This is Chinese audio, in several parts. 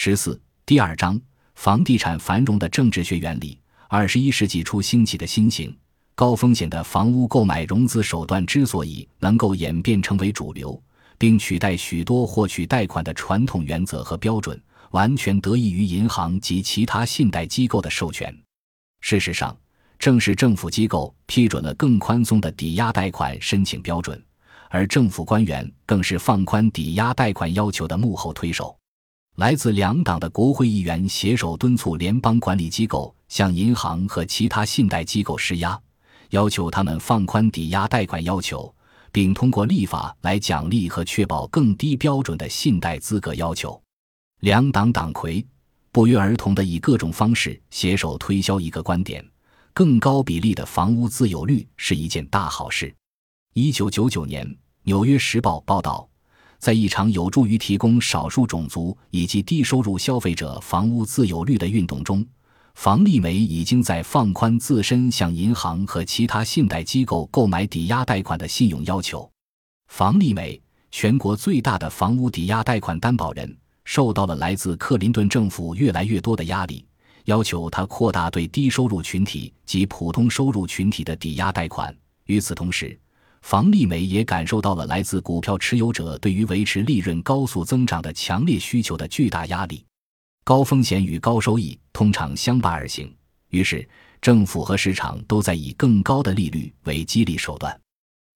十四第二章房地产繁荣的政治学原理。二十一世纪初兴起的新型高风险的房屋购买融资手段之所以能够演变成为主流，并取代许多获取贷款的传统原则和标准，完全得益于银行及其他信贷机构的授权。事实上，正是政府机构批准了更宽松的抵押贷款申请标准，而政府官员更是放宽抵押贷款要求的幕后推手。来自两党的国会议员携手敦促联邦管理机构向银行和其他信贷机构施压，要求他们放宽抵押贷款要求，并通过立法来奖励和确保更低标准的信贷资格要求。两党党魁不约而同地以各种方式携手推销一个观点：更高比例的房屋自有率是一件大好事。一九九九年，《纽约时报》报道。在一场有助于提供少数种族以及低收入消费者房屋自有率的运动中，房利美已经在放宽自身向银行和其他信贷机构购买抵押贷款的信用要求。房利美，全国最大的房屋抵押贷款担保人，受到了来自克林顿政府越来越多的压力，要求他扩大对低收入群体及普通收入群体的抵押贷款。与此同时，房利美也感受到了来自股票持有者对于维持利润高速增长的强烈需求的巨大压力。高风险与高收益通常相伴而行，于是政府和市场都在以更高的利率为激励手段，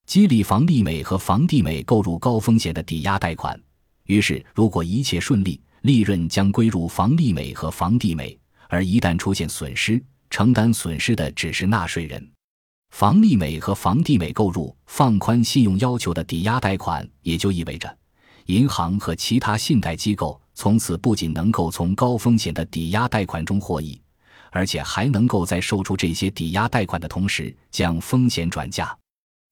激励房利美和房地美购入高风险的抵押贷款。于是，如果一切顺利，利润将归入房利美和房地美；而一旦出现损失，承担损失的只是纳税人。房利美和房地美购入放宽信用要求的抵押贷款，也就意味着，银行和其他信贷机构从此不仅能够从高风险的抵押贷款中获益，而且还能够在售出这些抵押贷款的同时将风险转嫁。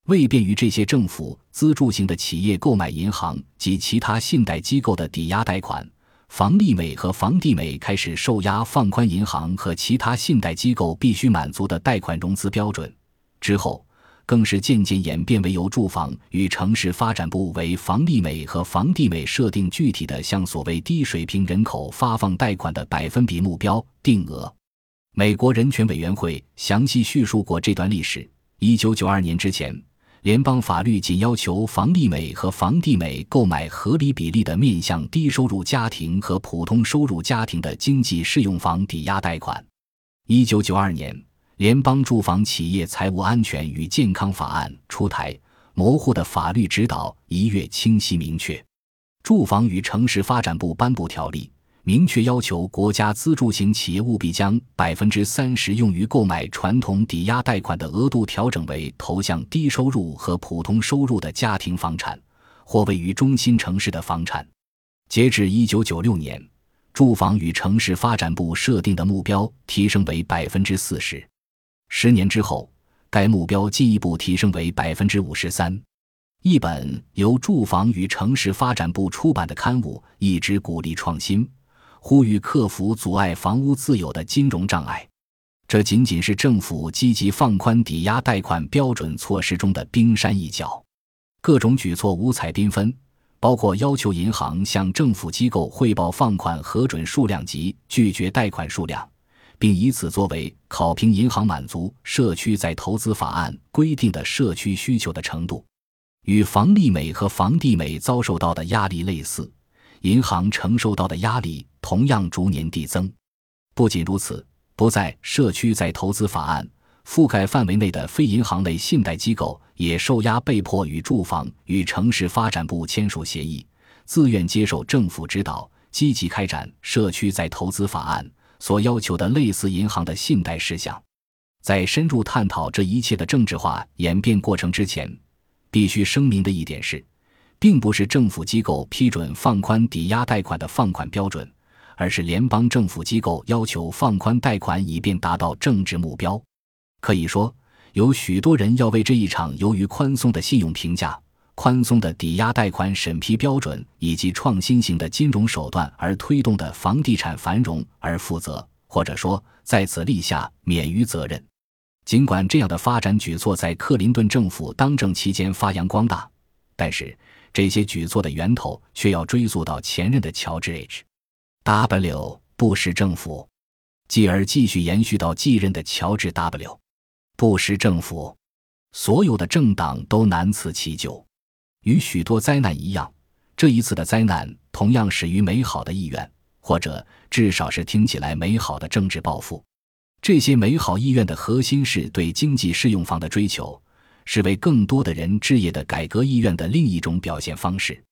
为便于这些政府资助型的企业购买银行及其他信贷机构的抵押贷款，房利美和房地美开始受压放宽银行和其他信贷机构必须满足的贷款融资标准。之后，更是渐渐演变为由住房与城市发展部为房利美和房地美设定具体的向所谓低水平人口发放贷款的百分比目标定额。美国人权委员会详细叙述过这段历史。一九九二年之前，联邦法律仅要求房利美和房地美购买合理比例的面向低收入家庭和普通收入家庭的经济适用房抵押贷款。一九九二年。联邦住房企业财务安全与健康法案出台，模糊的法律指导一跃清晰明确。住房与城市发展部颁布条例，明确要求国家资助型企业务必将百分之三十用于购买传统抵押贷款的额度调整为投向低收入和普通收入的家庭房产或位于中心城市的房产。截至一九九六年，住房与城市发展部设定的目标提升为百分之四十。十年之后，该目标进一步提升为百分之五十三。一本由住房与城市发展部出版的刊物一直鼓励创新，呼吁克服阻碍房屋自有的金融障碍。这仅仅是政府积极放宽抵押贷款标准措施中的冰山一角。各种举措五彩缤纷，包括要求银行向政府机构汇报放款核准数量及拒绝贷款数量。并以此作为考评银行满足社区在投资法案规定的社区需求的程度，与房利美和房地美遭受到的压力类似，银行承受到的压力同样逐年递增。不仅如此，不在社区在投资法案覆盖范围内的非银行类信贷机构也受压，被迫与住房与城市发展部签署协议，自愿接受政府指导，积极开展社区在投资法案。所要求的类似银行的信贷事项，在深入探讨这一切的政治化演变过程之前，必须声明的一点是，并不是政府机构批准放宽抵押贷款的放款标准，而是联邦政府机构要求放宽贷款以便达到政治目标。可以说，有许多人要为这一场由于宽松的信用评价。宽松的抵押贷款审批标准以及创新型的金融手段而推动的房地产繁荣而负责，或者说在此立下免于责任。尽管这样的发展举措在克林顿政府当政期间发扬光大，但是这些举措的源头却要追溯到前任的乔治 ·H· W 布什政府，继而继续延续到继任的乔治 W 布什政府。所有的政党都难辞其咎。与许多灾难一样，这一次的灾难同样始于美好的意愿，或者至少是听起来美好的政治抱负。这些美好意愿的核心是对经济适用房的追求，是为更多的人置业的改革意愿的另一种表现方式。